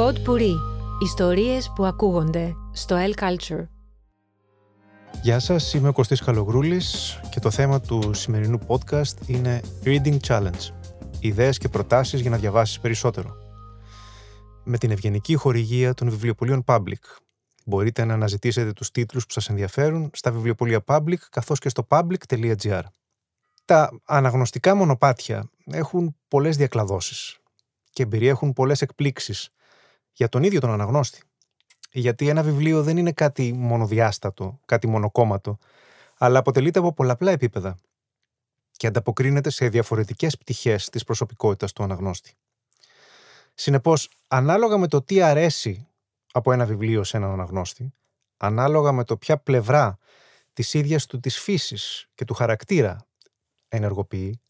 Pod Puri. Ιστορίες που ακούγονται στο El Culture. Γεια σας, είμαι ο Κωστής Καλογρούλης και το θέμα του σημερινού podcast είναι Reading Challenge. Ιδέες και προτάσεις για να διαβάσεις περισσότερο. Με την ευγενική χορηγία των βιβλιοπολίων Public. Μπορείτε να αναζητήσετε τους τίτλους που σας ενδιαφέρουν στα βιβλιοπολία Public καθώς και στο public.gr. Τα αναγνωστικά μονοπάτια έχουν πολλές διακλαδώσεις και περιέχουν πολλές εκπλήξεις για τον ίδιο τον αναγνώστη. Γιατί ένα βιβλίο δεν είναι κάτι μονοδιάστατο, κάτι μονοκόμματο, αλλά αποτελείται από πολλαπλά επίπεδα και ανταποκρίνεται σε διαφορετικές πτυχές της προσωπικότητας του αναγνώστη. Συνεπώς, ανάλογα με το τι αρέσει από ένα βιβλίο σε έναν αναγνώστη, ανάλογα με το ποια πλευρά της ίδιας του της φύσης και του χαρακτήρα ενεργοποιεί,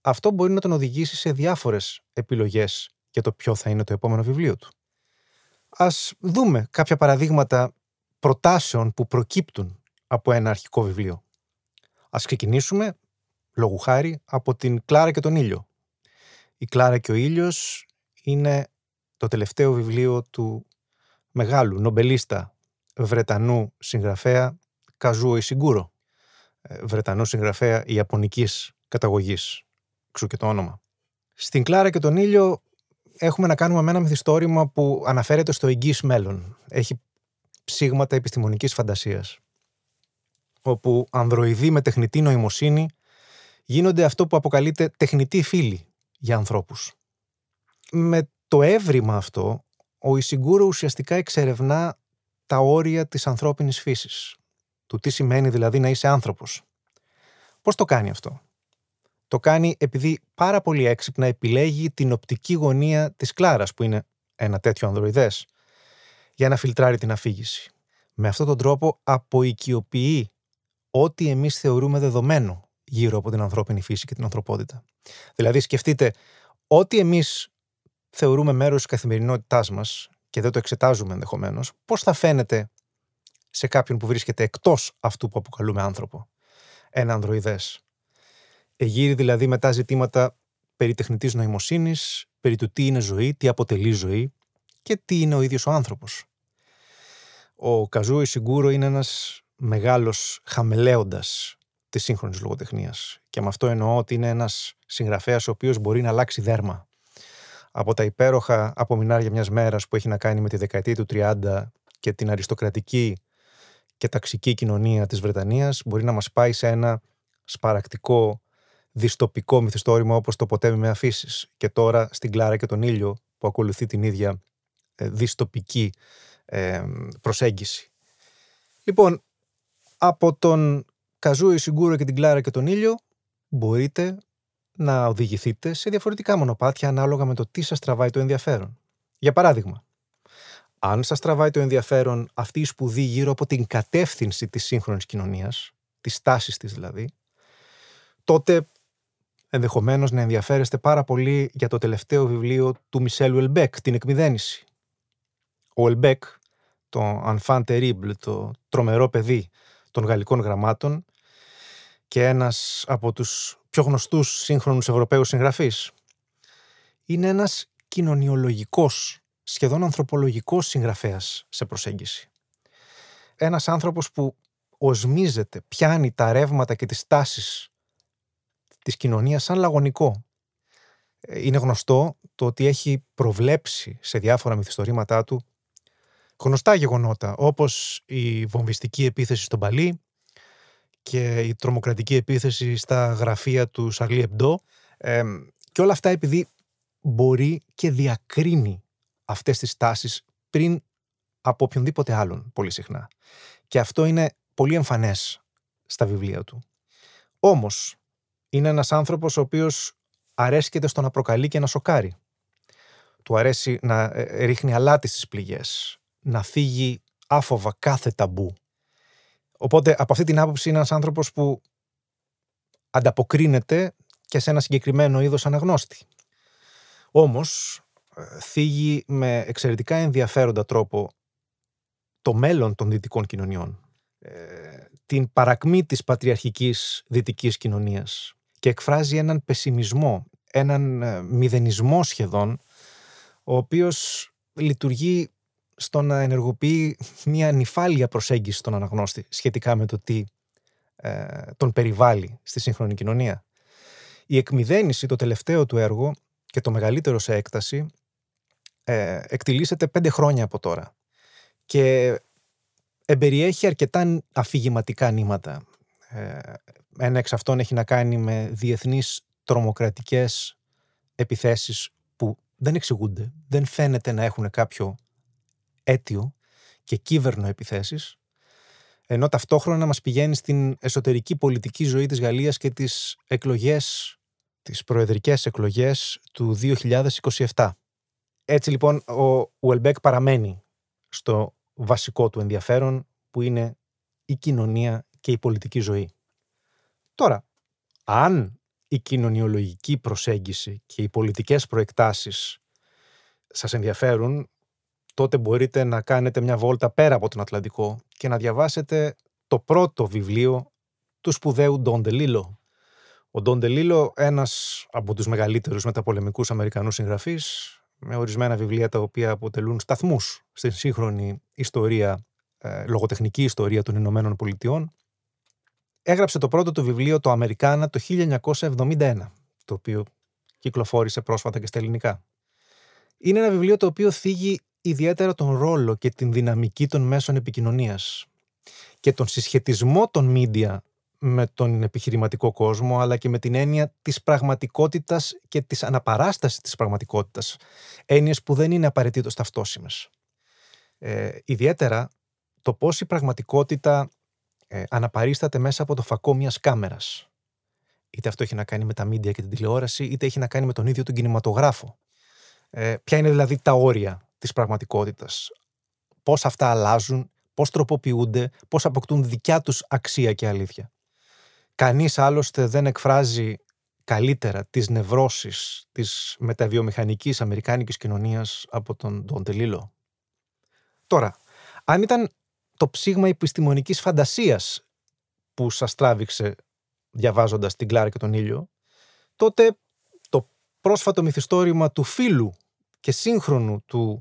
αυτό μπορεί να τον οδηγήσει σε διάφορες επιλογές για το ποιο θα είναι το επόμενο βιβλίο του. Ας δούμε κάποια παραδείγματα προτάσεων που προκύπτουν από ένα αρχικό βιβλίο. Ας ξεκινήσουμε, λόγου χάρη, από την Κλάρα και τον Ήλιο. Η Κλάρα και ο Ήλιος είναι το τελευταίο βιβλίο του μεγάλου νομπελίστα Βρετανού συγγραφέα Καζούο Ισιγκούρο. Ε, Βρετανού συγγραφέα Ιαπωνικής καταγωγής, εξού και το όνομα. Στην Κλάρα και τον Ήλιο έχουμε να κάνουμε με ένα μυθιστόρημα που αναφέρεται στο εγγύς μέλλον. Έχει ψήγματα επιστημονικής φαντασίας. Όπου ανδροειδοί με τεχνητή νοημοσύνη γίνονται αυτό που αποκαλείται τεχνητοί φίλοι για ανθρώπους. Με το έβριμα αυτό, ο Ισιγκούρο ουσιαστικά εξερευνά τα όρια της ανθρώπινης φύσης. Του τι σημαίνει δηλαδή να είσαι άνθρωπος. Πώς το κάνει αυτό; Το κάνει επειδή πάρα πολύ έξυπνα επιλέγει την οπτική γωνία της Κλάρας, που είναι ένα τέτοιο ανδροειδές, για να φιλτράρει την αφήγηση. Με αυτόν τον τρόπο αποοικιοποιεί ό,τι εμείς θεωρούμε δεδομένο γύρω από την ανθρώπινη φύση και την ανθρωπότητα. Δηλαδή σκεφτείτε, ό,τι εμείς θεωρούμε μέρος της καθημερινότητάς μας και δεν το εξετάζουμε ενδεχομένως, πώς θα φαίνεται σε κάποιον που βρίσκεται εκτός αυτού που αποκαλούμε άνθρωπο. Ένα ανδροειδές; Εγείρει δηλαδή μετά ζητήματα περί τεχνητής νοημοσύνης, περί του τι είναι ζωή, τι αποτελεί ζωή και τι είναι ο ίδιος ο άνθρωπος. Ο Καζούι Σιγκούρο είναι ένας μεγάλος χαμελέοντας της σύγχρονης λογοτεχνίας και με αυτό εννοώ ότι είναι ένας συγγραφέας ο οποίος μπορεί να αλλάξει δέρμα. Από τα υπέροχα απομεινάρια μιας μέρας που έχει να κάνει με τη δεκαετία του 30 και την αριστοκρατική και ταξική κοινωνία της Βρετανίας μπορεί να μας πάει σε ένα σπαρακτικό διστοπικό μυθιστόρημα όπως το ποτέ με αφήσεις. Και τώρα στην Κλάρα και τον ήλιο που ακολουθεί την ίδια ε, διστοπική ε, προσέγγιση. Λοιπόν, από τον Καζούο Ισιγκούρο και την Κλάρα και τον ήλιο μπορείτε να οδηγηθείτε σε διαφορετικά μονοπάτια ανάλογα με το τι σας τραβάει το ενδιαφέρον. Για παράδειγμα, αν σας τραβάει το ενδιαφέρον αυτή η σπουδή γύρω από την κατεύθυνση της σύγχρονης κοινωνίας, τις τάσεις της δηλαδή, τότε ενδεχομένως να ενδιαφέρεστε πάρα πολύ για το τελευταίο βιβλίο του Μισελ Ουελμπέκ, την Εκμηδένιση. Ο Ουελμπέκ, το enfant terrible, το τρομερό παιδί των γαλλικών γραμμάτων και ένας από τους πιο γνωστούς σύγχρονους Ευρωπαίους συγγραφείς, είναι ένας κοινωνιολογικός, σχεδόν ανθρωπολογικός συγγραφέας σε προσέγγιση. Ένας άνθρωπος που οσμίζεται, πιάνει τα ρεύματα και τις τάσεις της κοινωνίας σαν λαγωνικό. Ε, είναι γνωστό το ότι έχει προβλέψει σε διάφορα μυθιστορήματά του γνωστά γεγονότα, όπως η βομβιστική επίθεση στον Παλί και η τρομοκρατική επίθεση στα γραφεία του Σαρλί Εμπντό και όλα αυτά επειδή μπορεί και διακρίνει αυτές τις τάσεις πριν από οποιονδήποτε άλλον πολύ συχνά. Και αυτό είναι πολύ εμφανές στα βιβλία του. Όμως, είναι ένας άνθρωπος ο οποίος αρέσκεται στο να προκαλεί και να σοκάρει. Του αρέσει να ε, ρίχνει αλάτι στις πληγές, να φύγει άφοβα κάθε ταμπού. Οπότε από αυτή την άποψη είναι ένας άνθρωπος που ανταποκρίνεται και σε ένα συγκεκριμένο είδος αναγνώστη. Όμως ε, θίγει με εξαιρετικά ενδιαφέροντα τρόπο το μέλλον των δυτικών κοινωνιών. Ε, την παρακμή της πατριαρχικής δυτικής κοινωνίας και εκφράζει έναν πεσιμισμό, έναν ε, μηδενισμό σχεδόν, ο οποίος λειτουργεί στο να ενεργοποιεί μια νυφάλια προσέγγιση στον αναγνώστη σχετικά με το τι ε, τον περιβάλλει στη σύγχρονη κοινωνία. Η εκμυδένιση, το τελευταίο του έργο και το μεγαλύτερο σε έκταση, ε, εκτιλήσεται πέντε χρόνια από τώρα και εμπεριέχει αρκετά αφηγηματικά νήματα. Ε, ένα εξ αυτών έχει να κάνει με διεθνείς τρομοκρατικές επιθέσεις που δεν εξηγούνται, δεν φαίνεται να έχουν κάποιο αίτιο και κύβερνο επιθέσεις, ενώ ταυτόχρονα μας πηγαίνει στην εσωτερική πολιτική ζωή της Γαλλίας και τις εκλογές, τις προεδρικές εκλογές του 2027. Έτσι λοιπόν ο Ουελμπέκ παραμένει στο βασικό του ενδιαφέρον που είναι η κοινωνία και η πολιτική ζωή. Τώρα, αν η κοινωνιολογική προσέγγιση και οι πολιτικές προεκτάσεις σας ενδιαφέρουν, τότε μπορείτε να κάνετε μια βόλτα πέρα από τον Ατλαντικό και να διαβάσετε το πρώτο βιβλίο του σπουδαίου Ντόν Τελίλο. Ο Ντόν Τελίλο, ένας από τους μεγαλύτερους μεταπολεμικούς Αμερικανούς συγγραφείς, με ορισμένα βιβλία τα οποία αποτελούν σταθμούς στην σύγχρονη ιστορία, ε, λογοτεχνική ιστορία των Ηνωμένων Πολιτειών, έγραψε το πρώτο του βιβλίο το Αμερικάνα το 1971, το οποίο κυκλοφόρησε πρόσφατα και στα ελληνικά. Είναι ένα βιβλίο το οποίο θίγει ιδιαίτερα τον ρόλο και την δυναμική των μέσων επικοινωνίας και τον συσχετισμό των μίντια με τον επιχειρηματικό κόσμο, αλλά και με την έννοια της πραγματικότητας και της αναπαράστασης της πραγματικότητας. Έννοιες που δεν είναι απαραίτητος ταυτόσιμες. Ε, ιδιαίτερα το πώς η πραγματικότητα ε, αναπαρίσταται μέσα από το φακό μιας κάμερας. Είτε αυτό έχει να κάνει με τα μίντια και την τηλεόραση, είτε έχει να κάνει με τον ίδιο τον κινηματογράφο. Ε, ποια είναι δηλαδή τα όρια της πραγματικότητας; Πώς αυτά αλλάζουν, πώς τροποποιούνται, πώς αποκτούν δικιά τους αξία και αλήθεια; Κανείς άλλωστε δεν εκφράζει καλύτερα τις νευρώσεις της μεταβιομηχανικής αμερικάνικης κοινωνίας από τον Τον Τελίλο. Τώρα, αν ήταν το ψήγμα επιστημονικής φαντασίας που σας τράβηξε διαβάζοντας την Κλάρα και τον ήλιο, τότε το πρόσφατο μυθιστόρημα του φίλου και σύγχρονου του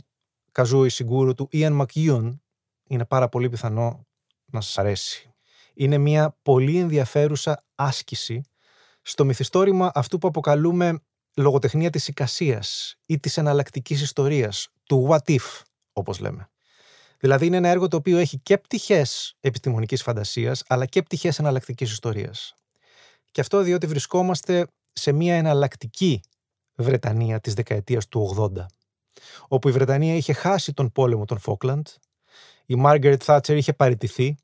Καζούι Σιγκούρου του Ιαν Μακιούν είναι πάρα πολύ πιθανό να σας αρέσει. Είναι μια πολύ ενδιαφέρουσα άσκηση στο μυθιστόρημα αυτού που αποκαλούμε λογοτεχνία της εικασίας ή της εναλλακτικής ιστορίας, του what if, όπως λέμε. Δηλαδή είναι ένα έργο το οποίο έχει και πτυχές επιστημονικής φαντασίας, αλλά και πτυχές εναλλακτικής ιστορίας. Και αυτό διότι βρισκόμαστε σε μια εναλλακτική Βρετανία της δεκαετίας του 80 όπου η Βρετανία είχε χάσει τον πόλεμο των Φόκλαντ, η Μάργαρετ Θάτσερ είχε παραιτηθεί,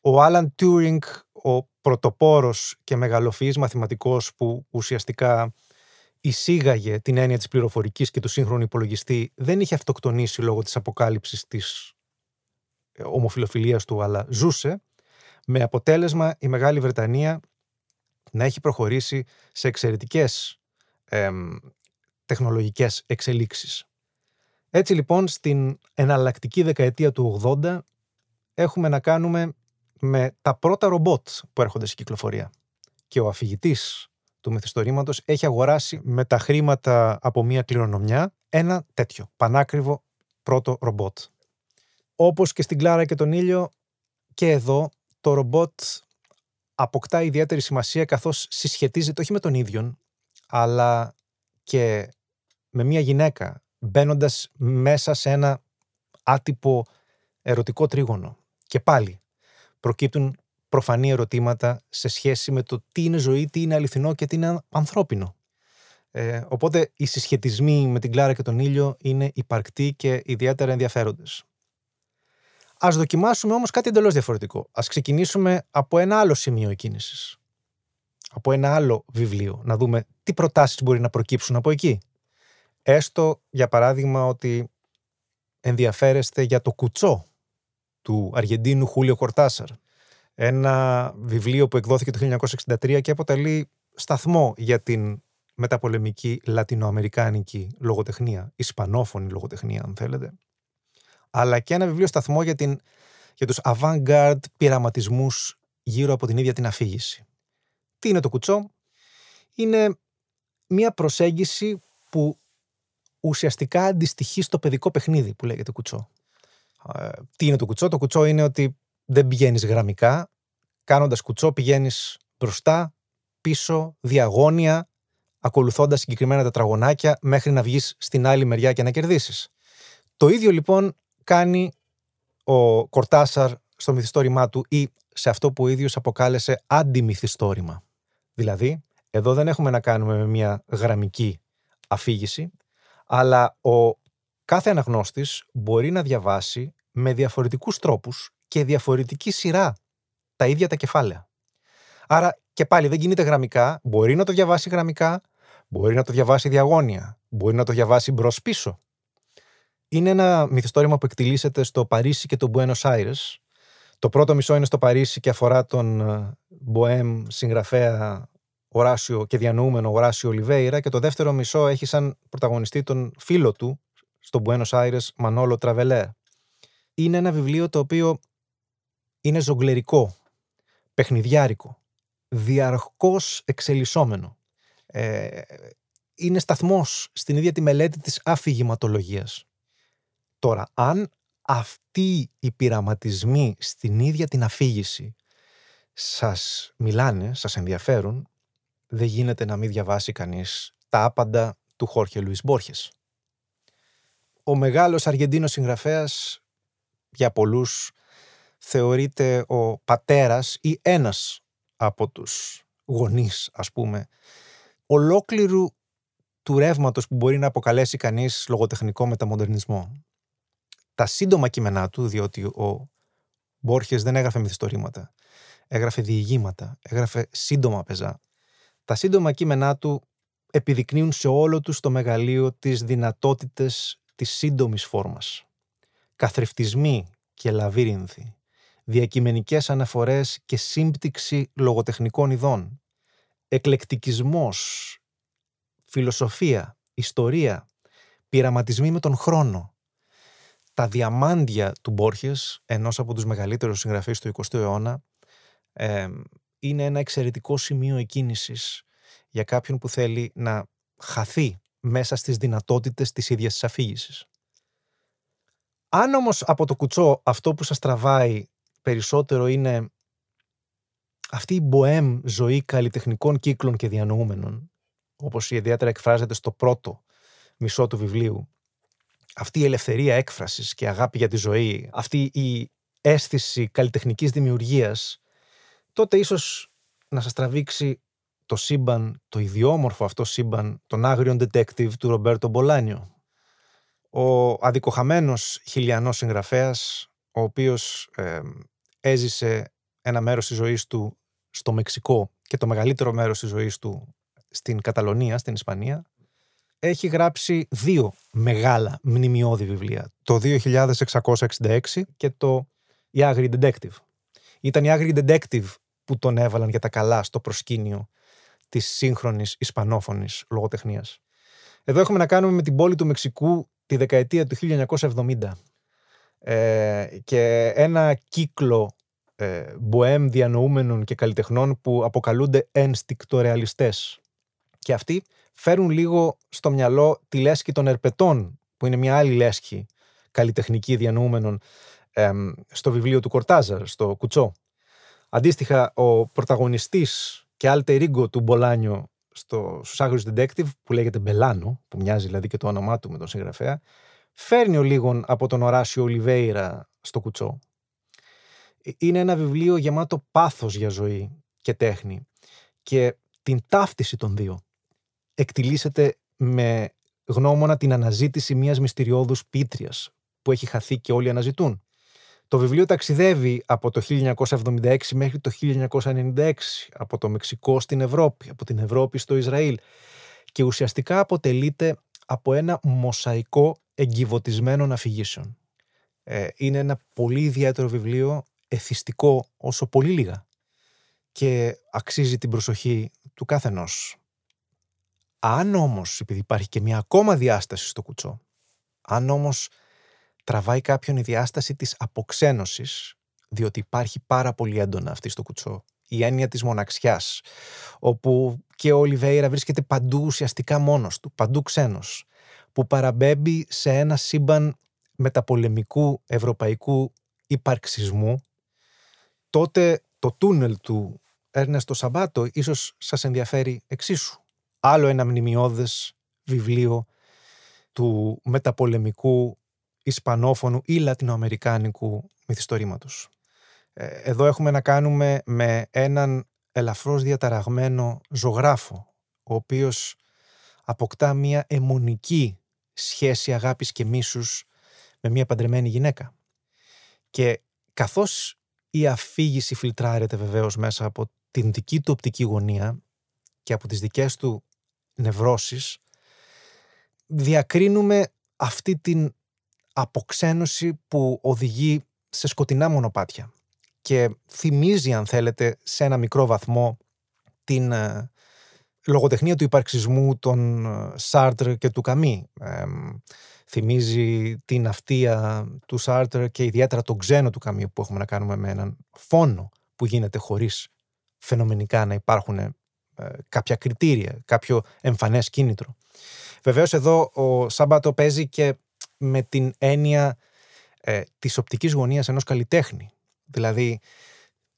ο Άλαν Τιούρινγκ, ο πρωτοπόρος και μεγαλοφυής μαθηματικός που ουσιαστικά εισήγαγε την έννοια της πληροφορικής και του σύγχρονου υπολογιστή, δεν είχε αυτοκτονήσει λόγω της αποκάλυψης της ε, ομοφιλοφιλίας του, αλλά ζούσε, με αποτέλεσμα η Μεγάλη Βρετανία να έχει προχωρήσει σε εξαιρετικές εμ, τεχνολογικές εξελίξεις. Έτσι λοιπόν στην εναλλακτική δεκαετία του 80 έχουμε να κάνουμε με τα πρώτα ρομπότ που έρχονται σε κυκλοφορία. Και ο αφηγητής του μυθιστορήματος έχει αγοράσει με τα χρήματα από μια κληρονομιά ένα τέτοιο πανάκριβο πρώτο ρομπότ. Όπως και στην Κλάρα και τον Ήλιο και εδώ το ρομπότ αποκτά ιδιαίτερη σημασία καθώς συσχετίζεται όχι με τον ίδιο αλλά και με μια γυναίκα μπαίνοντας μέσα σε ένα άτυπο ερωτικό τρίγωνο. Και πάλι προκύπτουν προφανή ερωτήματα σε σχέση με το τι είναι ζωή, τι είναι αληθινό και τι είναι ανθρώπινο. Ε, οπότε οι συσχετισμοί με την Κλάρα και τον ήλιο είναι υπαρκτοί και ιδιαίτερα ενδιαφέροντες. Ας δοκιμάσουμε όμως κάτι εντελώς διαφορετικό. Ας ξεκινήσουμε από ένα άλλο σημείο εκκίνησης. Από ένα άλλο βιβλίο. Να δούμε τι προτάσεις μπορεί να προκύψουν από εκεί. Έστω, για παράδειγμα, ότι ενδιαφέρεστε για το κουτσό του Αργεντίνου Χούλιο Κορτάσαρ. Ένα βιβλίο που εκδόθηκε το 1963 και αποτελεί σταθμό για την μεταπολεμική λατινοαμερικάνικη λογοτεχνία, ισπανόφωνη λογοτεχνία αν θέλετε, αλλά και ένα βιβλίο σταθμό για, την, για τους avant-garde πειραματισμούς γύρω από την ίδια την αφήγηση. Τι είναι το κουτσό; Είναι μια προσέγγιση που ουσιαστικά αντιστοιχεί στο παιδικό παιχνίδι που λέγεται κουτσό. Ε, τι είναι το κουτσό; Το κουτσό είναι ότι δεν πηγαίνεις γραμμικά. Κάνοντας κουτσό πηγαίνεις μπροστά, πίσω, διαγώνια, ακολουθώντας συγκεκριμένα τετραγωνάκια μέχρι να βγεις στην άλλη μεριά και να κερδίσεις. Το ίδιο λοιπόν κάνει ο Κορτάσαρ στο μυθιστόρημά του ή σε αυτό που ο ίδιος αποκάλεσε αντιμυθιστόρημα. Δηλαδή, εδώ δεν έχουμε να κάνουμε με μια γραμμική αφήγηση, αλλά ο κάθε αναγνώστης μπορεί να διαβάσει με διαφορετικούς τρόπους και διαφορετική σειρά τα ίδια τα κεφάλαια. Άρα και πάλι δεν κινείται γραμμικά, μπορεί να το διαβάσει γραμμικά, μπορεί να το διαβάσει διαγώνια, μπορεί να το διαβάσει μπρος-πίσω. Είναι ένα μυθιστόρημα που εκτιλήσεται στο Παρίσι και το Buenos Aires. Το πρώτο μισό είναι στο Παρίσι και αφορά τον Μποέμ συγγραφέα Οράσιο και διανοούμενο Οράσιο Ολιβέηρα και το δεύτερο μισό έχει σαν πρωταγωνιστή τον φίλο του στο Buenos Aires Μανόλο Τραβελέ. Είναι ένα βιβλίο το οποίο είναι ζογκλερικό, παιχνιδιάρικο, διαρκώς εξελισσόμενο. Ε, είναι σταθμός στην ίδια τη μελέτη της αφηγηματολογίας. Τώρα, αν αυτοί οι πειραματισμοί στην ίδια την αφήγηση σας μιλάνε, σας ενδιαφέρουν, δεν γίνεται να μην διαβάσει κανείς τα άπαντα του Χόρχε Λουίς Μπόρχες. Ο μεγάλος Αργεντίνος συγγραφέας για πολλούς θεωρείται ο πατέρας ή ένας από τους γονείς ας πούμε ολόκληρου του ρεύματος που μπορεί να αποκαλέσει κανείς λογοτεχνικό μεταμοντερνισμό. Τα σύντομα κείμενά του, διότι ο Μπόρχες δεν έγραφε μυθιστορήματα, έγραφε διηγήματα, έγραφε σύντομα πεζά. Τα σύντομα κείμενά του επιδεικνύουν σε όλο τους το μεγαλείο τις δυνατότητες της σύντομης φόρμας. Καθρεφτισμοί και λαβύρινθοι, διακειμενικές αναφορές και σύμπτυξη λογοτεχνικών ειδών, εκλεκτικισμός, φιλοσοφία, ιστορία, πειραματισμοί με τον χρόνο. Τα διαμάντια του Μπόρχες, ενός από τους μεγαλύτερους συγγραφείς του 20ου αιώνα, είναι ένα εξαιρετικό σημείο εκκίνησης για κάποιον που θέλει να χαθεί μέσα στις δυνατότητες της ίδιας της αφήγησης. Αν όμως από το κουτσό αυτό που σας τραβάει περισσότερο είναι αυτή η μποέμ ζωή καλλιτεχνικών κύκλων και διανοούμενων, όπως ιδιαίτερα εκφράζεται στο πρώτο μισό του βιβλίου, αυτή η ελευθερία έκφρασης και αγάπη για τη ζωή, αυτή η αίσθηση καλλιτεχνικής δημιουργίας, τότε ίσως να σας τραβήξει το σύμπαν, το ιδιόμορφο αυτό σύμπαν, τον άγριον detective του Ρομπέρτο Μπολάνιο. Ο αδικοχαμένος χιλιανός συγγραφέας, ο οποίος έζησε ένα μέρος της ζωής του στο Μεξικό και το μεγαλύτερο μέρος της ζωής του στην Καταλωνία, στην Ισπανία, έχει γράψει δύο μεγάλα μνημειώδη βιβλία. Το 2666 και το «Η Άγρη Detective». Ήταν η Άγρη Detective που τον έβαλαν για τα καλά στο προσκήνιο της σύγχρονης ισπανόφωνης λογοτεχνίας. Εδώ έχουμε να κάνουμε με την πόλη του Μεξικού τη δεκαετία του 1970 ε, και ένα κύκλο ε, μποέμ διανοούμενων και καλλιτεχνών που αποκαλούνται ένστικτορεαλιστές. Και αυτοί φέρουν λίγο στο μυαλό τη λέσχη των ερπετών, που είναι μια άλλη λέσχη καλλιτεχνική διανοούμενων στο βιβλίο του Κορτάζαρ, στο Κουτσό. Αντίστοιχα, ο πρωταγωνιστής και alter ego του Μπολάνιο στο, στους Detective, που λέγεται Μπελάνο, που μοιάζει δηλαδή και το όνομά του με τον συγγραφέα, φέρνει ο λίγον από τον Οράσιο Ολιβέηρα στο Κουτσό. Ε, είναι ένα βιβλίο γεμάτο πάθος για ζωή και τέχνη και την ταύτιση των δύο εκτιλήσεται με γνώμονα την αναζήτηση μιας μυστηριώδους πίτριας που έχει χαθεί και όλοι αναζητούν. Το βιβλίο ταξιδεύει από το 1976 μέχρι το 1996, από το Μεξικό στην Ευρώπη, από την Ευρώπη στο Ισραήλ και ουσιαστικά αποτελείται από ένα μοσαϊκό εγκυβωτισμένων αφηγήσεων. Ε, είναι ένα πολύ ιδιαίτερο βιβλίο εθιστικό όσο πολύ λίγα και αξίζει την προσοχή του καθενός. Αν όμως, επειδή υπάρχει και μια ακόμα διάσταση στο κουτσό, αν όμως τραβάει κάποιον η διάσταση της αποξένωσης, διότι υπάρχει πάρα πολύ έντονα αυτή στο κουτσό, η έννοια της μοναξιάς, όπου και ο Ολιβέηρα βρίσκεται παντού ουσιαστικά μόνος του, παντού ξένος. που παραμπέμπει σε ένα σύμπαν μεταπολεμικού ευρωπαϊκού υπαρξισμού, τότε το τούνελ του Έρνεστο Σαμπάτο ίσως σας ενδιαφέρει εξίσου. Άλλο ένα μνημειώδες βιβλίο του μεταπολεμικού ισπανόφωνου ή λατινοαμερικάνικου μυθιστορήματος. Ε, εδώ έχουμε να κάνουμε με έναν ελαφρώς διαταραγμένο ζωγράφο, ο οποίος αποκτά μια αιμονική σχέση αγάπης και μίσους με μια παντρεμένη γυναίκα. Και καθώς η αφήγηση φιλτράρεται βεβαίως μέσα από την δική του οπτική γωνία και από τις δικές του νευρώσεις, διακρίνουμε αυτή την αποξένωση που οδηγεί σε σκοτεινά μονοπάτια και θυμίζει, αν θέλετε, σε ένα μικρό βαθμό την ε, λογοτεχνία του υπαρξισμού των ε, Σάρτρ και του Καμί. θυμίζει την αυτία του Σάρτρ και ιδιαίτερα τον ξένο του Καμί που έχουμε να κάνουμε με έναν φόνο που γίνεται χωρίς φαινομενικά να υπάρχουν ε, κάποια κριτήρια, κάποιο εμφανές κίνητρο. Βεβαίως εδώ ο Σάμπατο παίζει και με την έννοια ε, της οπτικής γωνίας ενός καλλιτέχνη. Δηλαδή,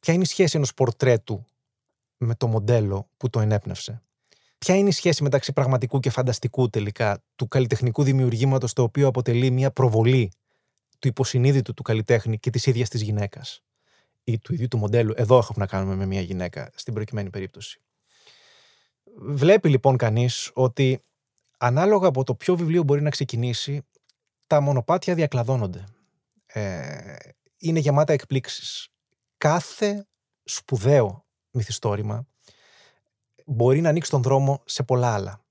ποια είναι η σχέση ενός πορτρέτου με το μοντέλο που το ενέπνευσε; Ποια είναι η σχέση μεταξύ πραγματικού και φανταστικού τελικά του καλλιτεχνικού δημιουργήματος το οποίο αποτελεί μια προβολή του υποσυνείδητου του καλλιτέχνη και της ίδιας της γυναίκας ή του ίδιου του μοντέλου; Εδώ έχουμε να κάνουμε με μια γυναίκα στην προκειμένη περίπτωση. Βλέπει λοιπόν κανείς ότι ανάλογα από το ποιο βιβλίο μπορεί να ξεκινήσει τα μονοπάτια διακλαδώνονται. Ε, είναι γεμάτα εκπλήξεις. Κάθε σπουδαίο μυθιστόρημα μπορεί να ανοίξει τον δρόμο σε πολλά άλλα.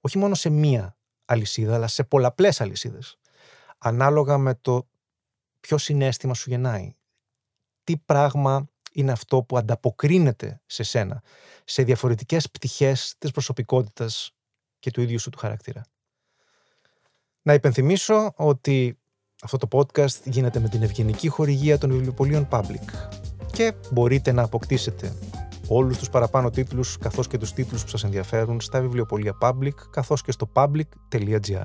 Όχι μόνο σε μία αλυσίδα, αλλά σε πολλαπλές αλυσίδες. Ανάλογα με το ποιο συνέστημα σου γεννάει. Τι πράγμα είναι αυτό που ανταποκρίνεται σε σένα, σε διαφορετικές πτυχές της προσωπικότητας και του ίδιου σου του χαρακτήρα. Να υπενθυμίσω ότι αυτό το podcast γίνεται με την ευγενική χορηγία των βιβλιοπολίων Public και μπορείτε να αποκτήσετε όλους τους παραπάνω τίτλους καθώς και τους τίτλους που σας ενδιαφέρουν στα βιβλιοπολία Public καθώς και στο public.gr.